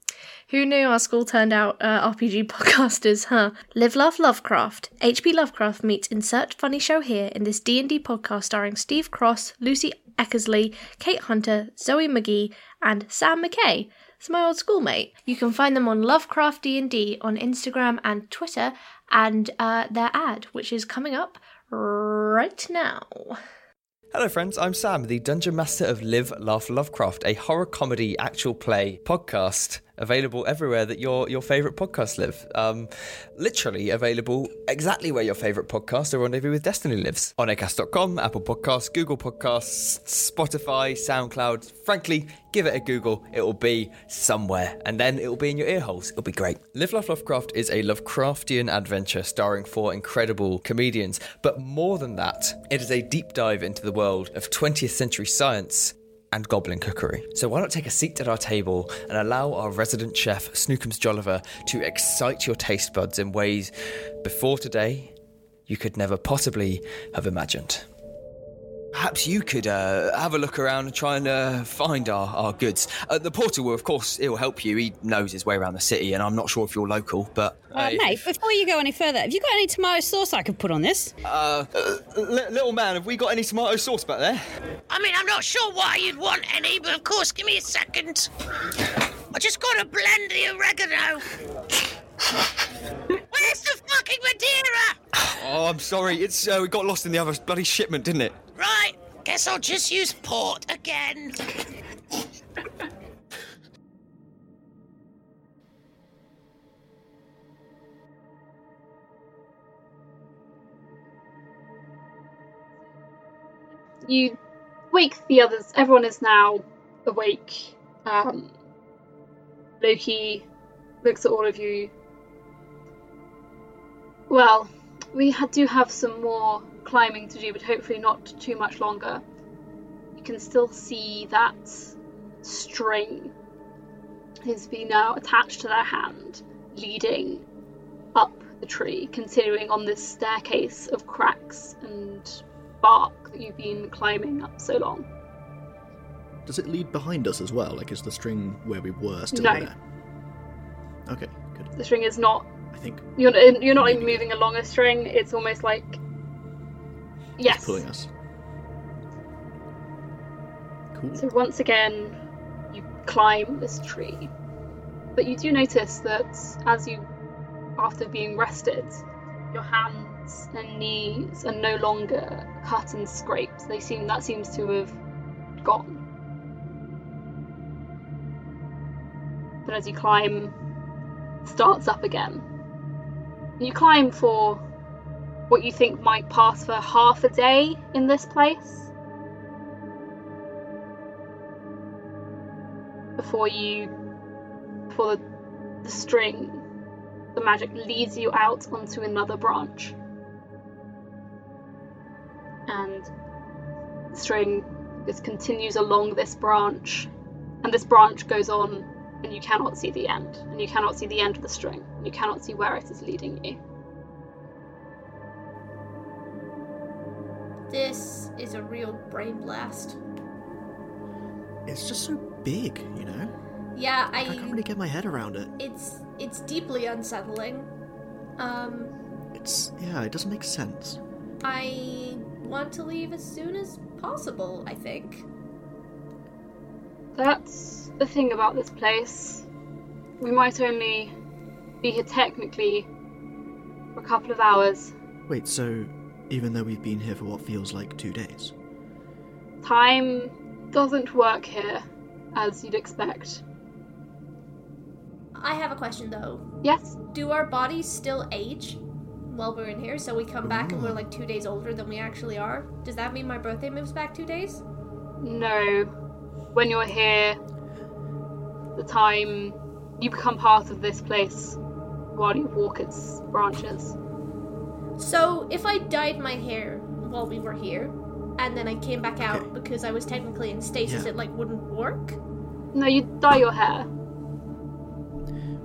who knew our school turned out uh, RPG podcasters, huh? Live Laugh Lovecraft. H.P. Lovecraft meets Insert Funny Show here in this D&D podcast starring Steve Cross, Lucy Eckersley, Kate Hunter, Zoe McGee, and Sam McKay. It's my old schoolmate. You can find them on Lovecraft D&D on Instagram and Twitter, and uh, their ad, which is coming up right now. Hello, friends. I'm Sam, the Dungeon Master of Live, Laugh, Lovecraft, a horror comedy actual play podcast available everywhere that your your favorite podcasts live. Um, literally available exactly where your favorite podcast or Rendezvous with Destiny lives on Acast.com, Apple Podcasts, Google Podcasts, Spotify, SoundCloud. Frankly, give it a Google. It will be somewhere, and then it will be in your ear holes. It'll be great. Live, Love Lovecraft is a Lovecraftian adventure starring four incredible comedians, but more than that, it is a deep dive into the world of 20th century science and goblin cookery. So why not take a seat at our table and allow our resident chef, Snookums Jolliver, to excite your taste buds in ways before today you could never possibly have imagined. Perhaps you could uh, have a look around and try and uh, find our, our goods. Uh, the porter will, of course, it will help you. He knows his way around the city, and I'm not sure if you're local, but Uh, mate, before you go any further, have you got any tomato sauce I could put on this? uh, uh, li- little man, have we got any tomato sauce back there? I mean, I'm not sure why you'd want any, but of course, give me a second. I just gotta blend the oregano. Where's the fucking Madeira? Oh, I'm sorry. It's uh, we got lost in the other bloody shipment, didn't it? Right. Guess I'll just use port again. you wake the others. Everyone is now awake. Um, Loki looks at all of you well, we do have some more climbing to do, but hopefully not too much longer. You can still see that string has been now attached to their hand, leading up the tree, continuing on this staircase of cracks and bark that you've been climbing up so long. Does it lead behind us as well? Like, is the string where we were still No. there? Okay, good. The string is not I think you're not, you're not even moving along a string. It's almost like it's yes. pulling us. Cool. So once again, you climb this tree, but you do notice that as you, after being rested, your hands and knees are no longer cut and scraped. They seem that seems to have gone. But as you climb, it starts up again. You climb for what you think might pass for half a day in this place. before you before the, the string the magic leads you out onto another branch and the string just continues along this branch and this branch goes on and you cannot see the end and you cannot see the end of the string and you cannot see where it is leading you This is a real brain blast. It's just so big, you know? Yeah, I I can't I. really get my head around it. It's it's deeply unsettling. Um, It's yeah, it doesn't make sense. I want to leave as soon as possible. I think. That's the thing about this place. We might only be here technically for a couple of hours. Wait, so even though we've been here for what feels like two days, Time doesn't work here as you'd expect. I have a question though. Yes, Do our bodies still age while we're in here? So we come back and we're like two days older than we actually are. Does that mean my birthday moves back two days? no. When you're here, the time you become part of this place while you walk its branches. So if I dyed my hair while we were here, and then I came back out Okay. because I was technically in stasis, Yeah. it like wouldn't work. No, you dye your hair.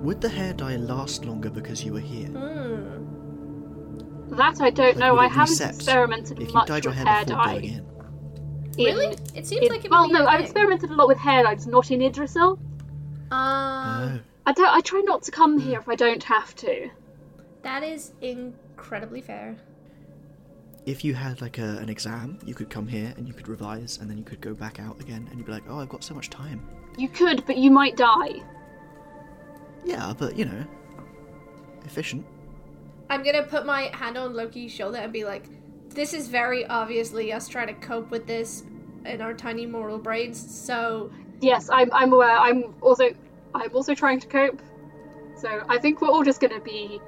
would the hair dye last longer because you were here? Hmm. That I don't Like, know. I haven't experimented If you much dyed your with hair hair before dye. Going in, in- Really? It seems in- like it well, would be no, I've experimented a lot with hair dyes, not in Yggdrasil. Um, oh, I don't. I try not to come here if I don't have to. that is incredibly fair. if you had like a, an exam, you could come here and you could revise, and then you could go back out again, and you'd be like, "Oh, I've got so much time." You could, but you might die. Yeah, but you know, efficient. I'm gonna put my hand on Loki's shoulder and be like, "This is very obviously us trying to cope with this in our tiny mortal brains." So Yes, I'm. I'm aware. I'm also. I'm also trying to cope. So I think we're all just going to be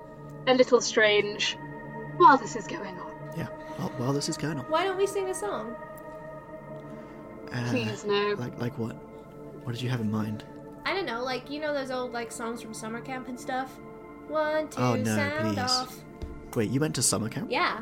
a little strange while this is going on. Yeah. Well, while this is going on, why don't we sing a song? uh, Please no. like like what? What did you have in mind? I don't know, like you know those old like songs from summer camp and stuff. One, two, Oh, no, sound please. off. Wait, you went to summer camp? Yeah,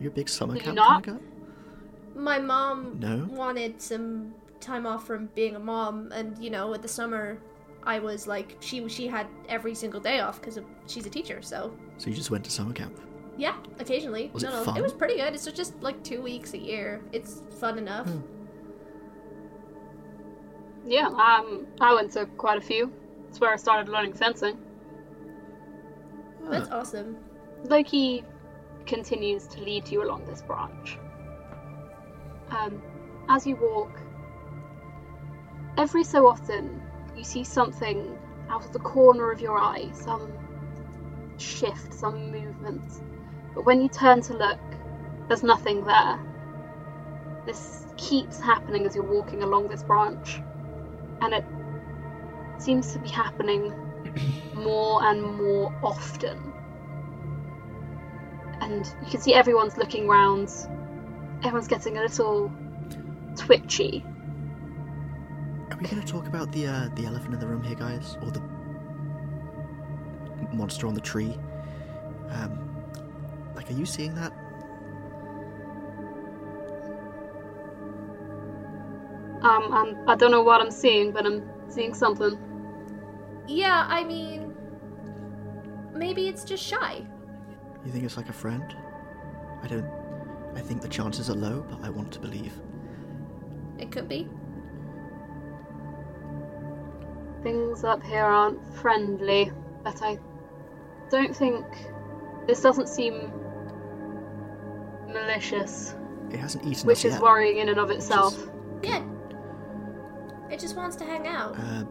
You're a big summer camp not? kind of guy? my mom No. wanted some time off from being a mom, and you know, with the summer, I was like, she she had every single day off because she's a teacher. So So you just went to summer camp? yeah, occasionally. Was no, it no, fun? it was pretty good. It's just like two weeks a year. It's fun enough. Hmm. Yeah. Um. I went to quite a few. That's where I started learning fencing. That's awesome. Loki continues to lead you along this branch. Um, as you walk, every so often you see something out of the corner of your eye, some shift, some movement. But when you turn to look, there's nothing there. This keeps happening as you're walking along this branch, and it seems to be happening more and more often and you can see everyone's looking round everyone's getting a little twitchy. Are we going to talk about the uh, the elephant in the room here, guys, or the monster on the tree? Um, like, are you seeing that? Um, um, I don't know what I'm seeing, but I'm seeing something. Yeah, I mean, maybe it's just shy. You think it's like a friend? I don't. I think the chances are low, but I want to believe. It could be. Things up here aren't friendly, but I don't think this doesn't seem malicious, It hasn't eaten which us is yet. worrying in and of itself. Yeah. It just wants to hang out. Uh,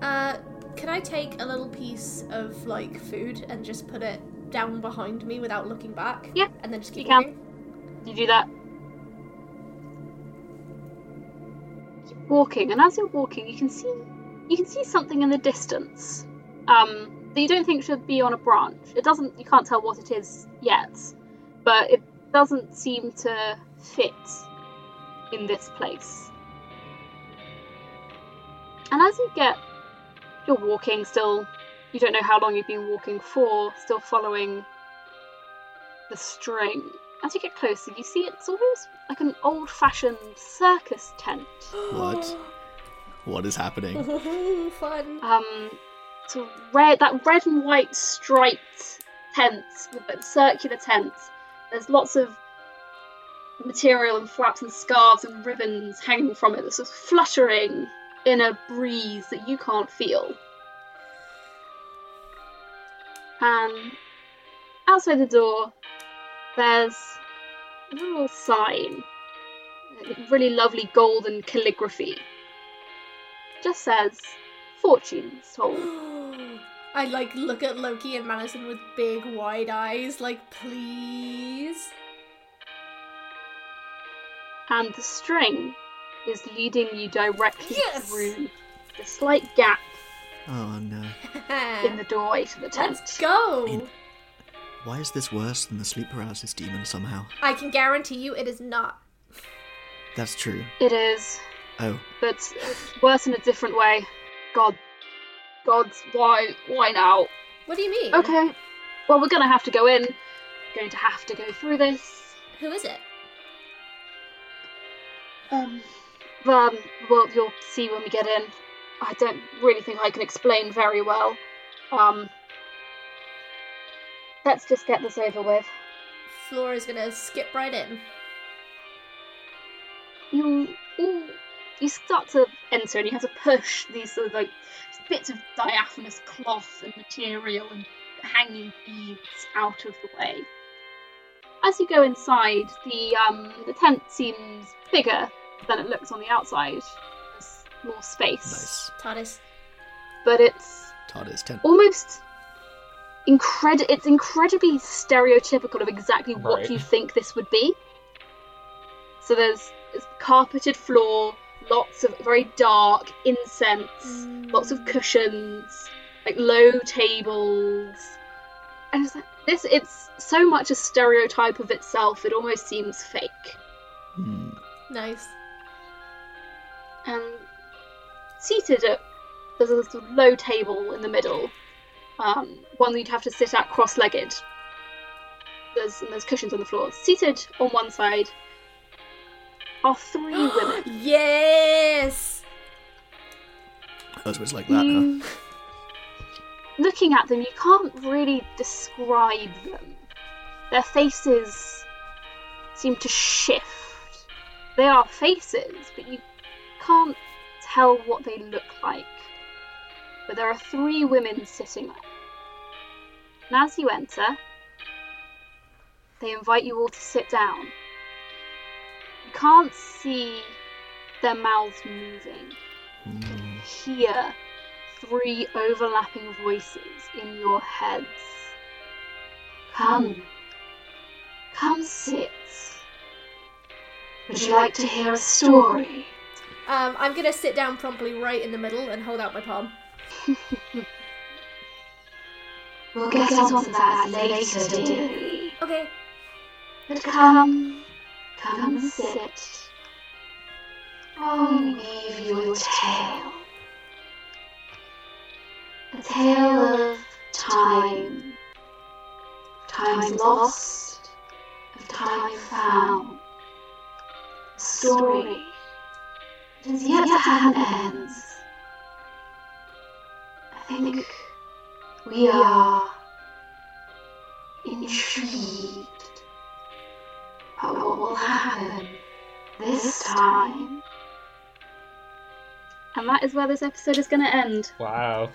Uh, can I take a little piece of like food and just put it down behind me without looking back? Yeah, And then just keep you can. You do that. Keep walking, and as you're walking, you can see you can see something in the distance. Um, that you don't think should be on a branch. It doesn't. You can't tell what it is yet, but it doesn't seem to fit in this place. And as you get, you're walking still. You don't know how long you've been walking for. Still following the string. As you get closer, you see it's almost like an old-fashioned circus tent. What? What is happening? Fun. Um, so red, that red and white striped tent with circular tent. There's lots of material and flaps and scarves and ribbons hanging from it that's just fluttering in a breeze that you can't feel. And outside the door, there's a little sign, really lovely golden calligraphy. Just says, "Fortunes told." I like look at Loki and Madison with big wide eyes, like, please. and the string is leading you directly Yes! through the slight gap oh no. in the doorway to the tent. Let's go! In- Why is this worse than the sleep paralysis demon somehow? I can guarantee you it is not. That's true. It is, Oh, but it's worse in a different way. God, gods, why, why now? What do you mean? Okay, well we're gonna have to go in. We're Going to have to go through this. Who is it? Um, um, well, you'll see when we get in. I don't really think I can explain very well. Um, let's just get this over with. Flora's gonna skip right in. you all you start to enter and you have to push these sort of like bits of diaphanous cloth and material and hanging beads out of the way. As you go inside, the um the tent seems bigger than it looks on the outside. There's more space, nice. TARDIS. but it's TARDIS 10. almost incredi- it's incredibly stereotypical of exactly what you think this would be. So there's, there's carpeted floor, lots of very dark incense, lots of cushions, like low tables. And it's like this it's so much a stereotype of itself it almost seems fake. Hmm. Nice. And seated at there's a sort of low table in the middle, um, one that you'd have to sit at cross-legged. There's and there's cushions on the floor. Seated on one side are three women. yes! So it's like that, huh? Looking at them, you can't really describe them. Their faces seem to shift. They are faces, but you can't tell what they look like. But there are three women sitting there. And as you enter, they invite you all to sit down. You can't see their mouths moving hmm. You can hear three overlapping voices in your heads. Come. Hmm. Come sit. Would you like to hear a story? Um, I'm gonna sit down promptly right in the middle and hold out my palm. We'll get on to that later, dearie. Okay. But come, come and sit. I'll weave you a tale. A tale of time. Times lost, of time found. A story that is yet to have an end. I think we are intrigued by what will happen this time. And that is where this episode is going to end. Wow.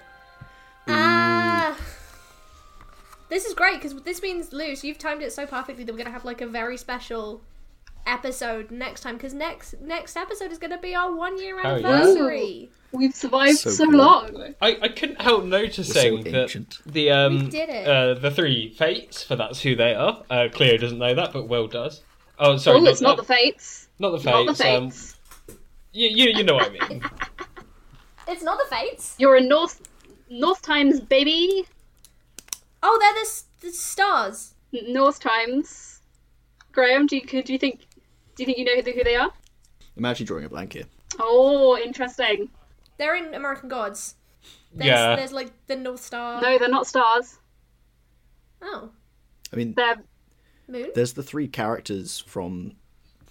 Ah. This is great because this means, Luce, you've timed it so perfectly that we're gonna have like a very special episode next time. Because next next episode is gonna be our one year Oh, yeah. anniversary. We've survived So so, long. I, I couldn't help noticing that the um We uh the three fates for that's who they are. Uh, Cleo doesn't know that, but Will does. Oh, sorry, oh, it's not the fates. not the fates. Not fates. the Um, fates. you, you you know what I mean. It's not the Fates. You're a North North Times, baby. Oh, they're the, the stars. North Times. Graham, do you could do you think do you think you know who, who they are? I'm actually drawing a blank here. Oh, interesting. They're in American Gods. There's, Yeah. There's like the North Star. No, they're not stars. Oh, I mean, They're moon. there's the three characters from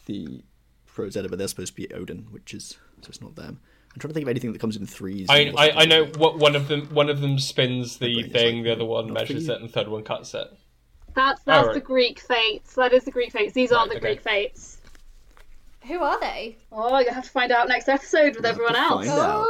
the Prose Edda, but they're supposed to be Odin, which is so it's not them. I'm trying to think of anything that comes in threes. I, I I know what one of them one of them spins the thing, like, the other one measures it, and the third one cuts it. that's that's Alright. the Greek fates. That is the Greek fates. These aren't the okay. Greek fates. Who are they? Oh, you have to find out next episode with everyone else. Find out.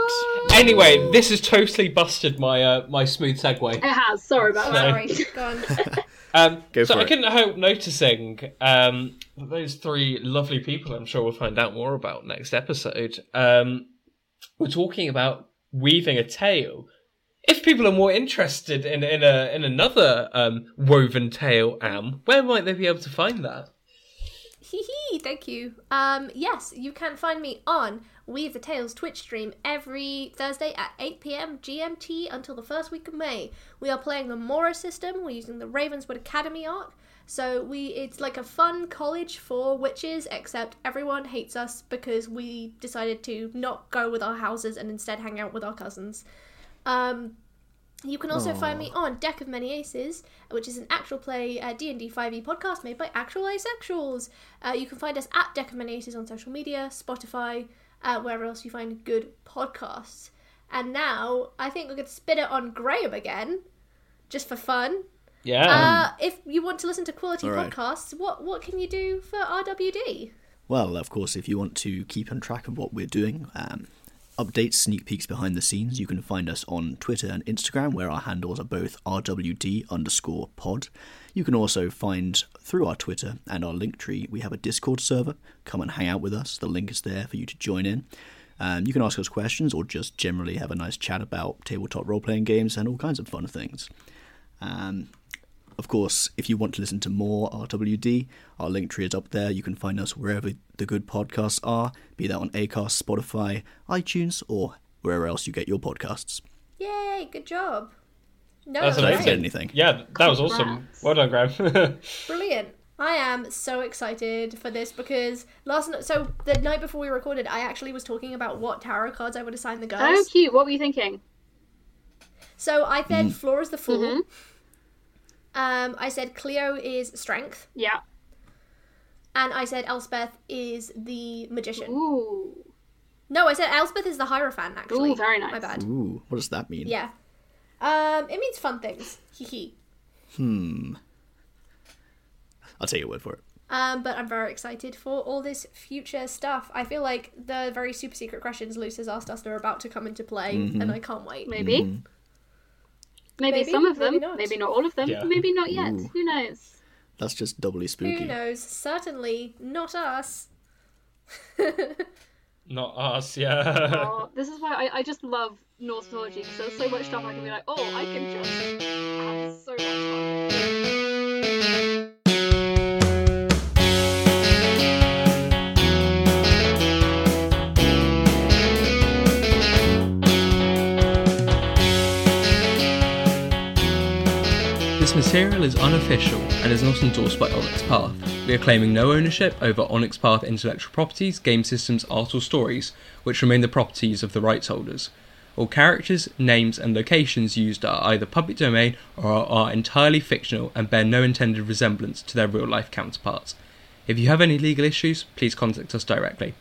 Anyway, this has totally busted my uh, my smooth segue. It has. Sorry about Oh, that. sorry. Go on. Um, Go so for I it. couldn't help noticing um, those three lovely people, I'm sure we'll find out more about next episode, um, we're talking about weaving a tale. If people are more interested in in a in another um, woven tale, Am, where might they be able to find that? Hee hee, thank you. Um, yes, you can find me on Weave the Tales Twitch stream every Thursday at 8 pm GMT until the first week of May. We are playing the Mora system. We're using the Ravenswood Academy arc. So we it's like a fun college for witches, except everyone hates us because we decided to not go with our houses and instead hang out with our cousins. Um, you can also find me on Deck of Many Aces, which is an actual play uh, D&D 5e podcast made by actual asexuals. Uh, you can find us at Deck of Many Aces on social media, Spotify, uh, wherever else you find good podcasts. And now, I think we're going to spin it on Graham again, just for fun. Yeah. Uh, if you want to listen to quality All right. podcasts, what, what can you do for RWD? Well, of course, if you want to keep on track of what we're doing, um, updates, sneak peeks behind the scenes, you can find us on Twitter and Instagram, where our handles are both RWD underscore pod. You can also find through our Twitter and our link tree, we have a Discord server. Come and hang out with us. The link is there for you to join in. Um, you can ask us questions or just generally have a nice chat about tabletop role playing games and all kinds of fun things. Um, of course, if you want to listen to more RWD, our link tree is up there. You can find us wherever the good podcasts are, be that on Acast, Spotify, iTunes, or wherever else you get your podcasts. Yay, good job. No, That's Did I amazing. forget anything? yeah, that was awesome. Well done, Graham. Brilliant. I am so excited for this because last night, so the night before we recorded, I actually was talking about what tarot cards I would assign the girls. Oh, cute. What were you thinking? So I said Flora's the fool. Mhm. Um, I said Cleo is strength, Yeah. and I said Elspeth is the magician. Ooh. No, I said Elspeth is the hierophant. Actually, Ooh, very nice. My bad. Ooh, what does that mean? Yeah. Um, it means fun things. Hee hee. Hmm. I'll take your word for it. Um, but I'm very excited for all this future stuff. I feel like the very super secret questions Luce has asked us are about to come into play, and I can't wait. Maybe. Mm-hmm. Maybe. Maybe, some of them. maybe not. Maybe not all of them. Yeah. Maybe not yet. Ooh. Who knows? That's just doubly spooky. Who knows? Certainly not us. Not us, yeah. Oh, this is why I, I just love Norse mythology because there's so much stuff I can be like, oh, I can just have so much fun. Material is unofficial and is not endorsed by Onyx Path. We are claiming no ownership over Onyx Path intellectual properties, game systems, art, or stories, which remain the properties of the rights holders. All characters, names, and locations used are either public domain or are entirely fictional and bear no intended resemblance to their real life counterparts. If you have any legal issues, please contact us directly.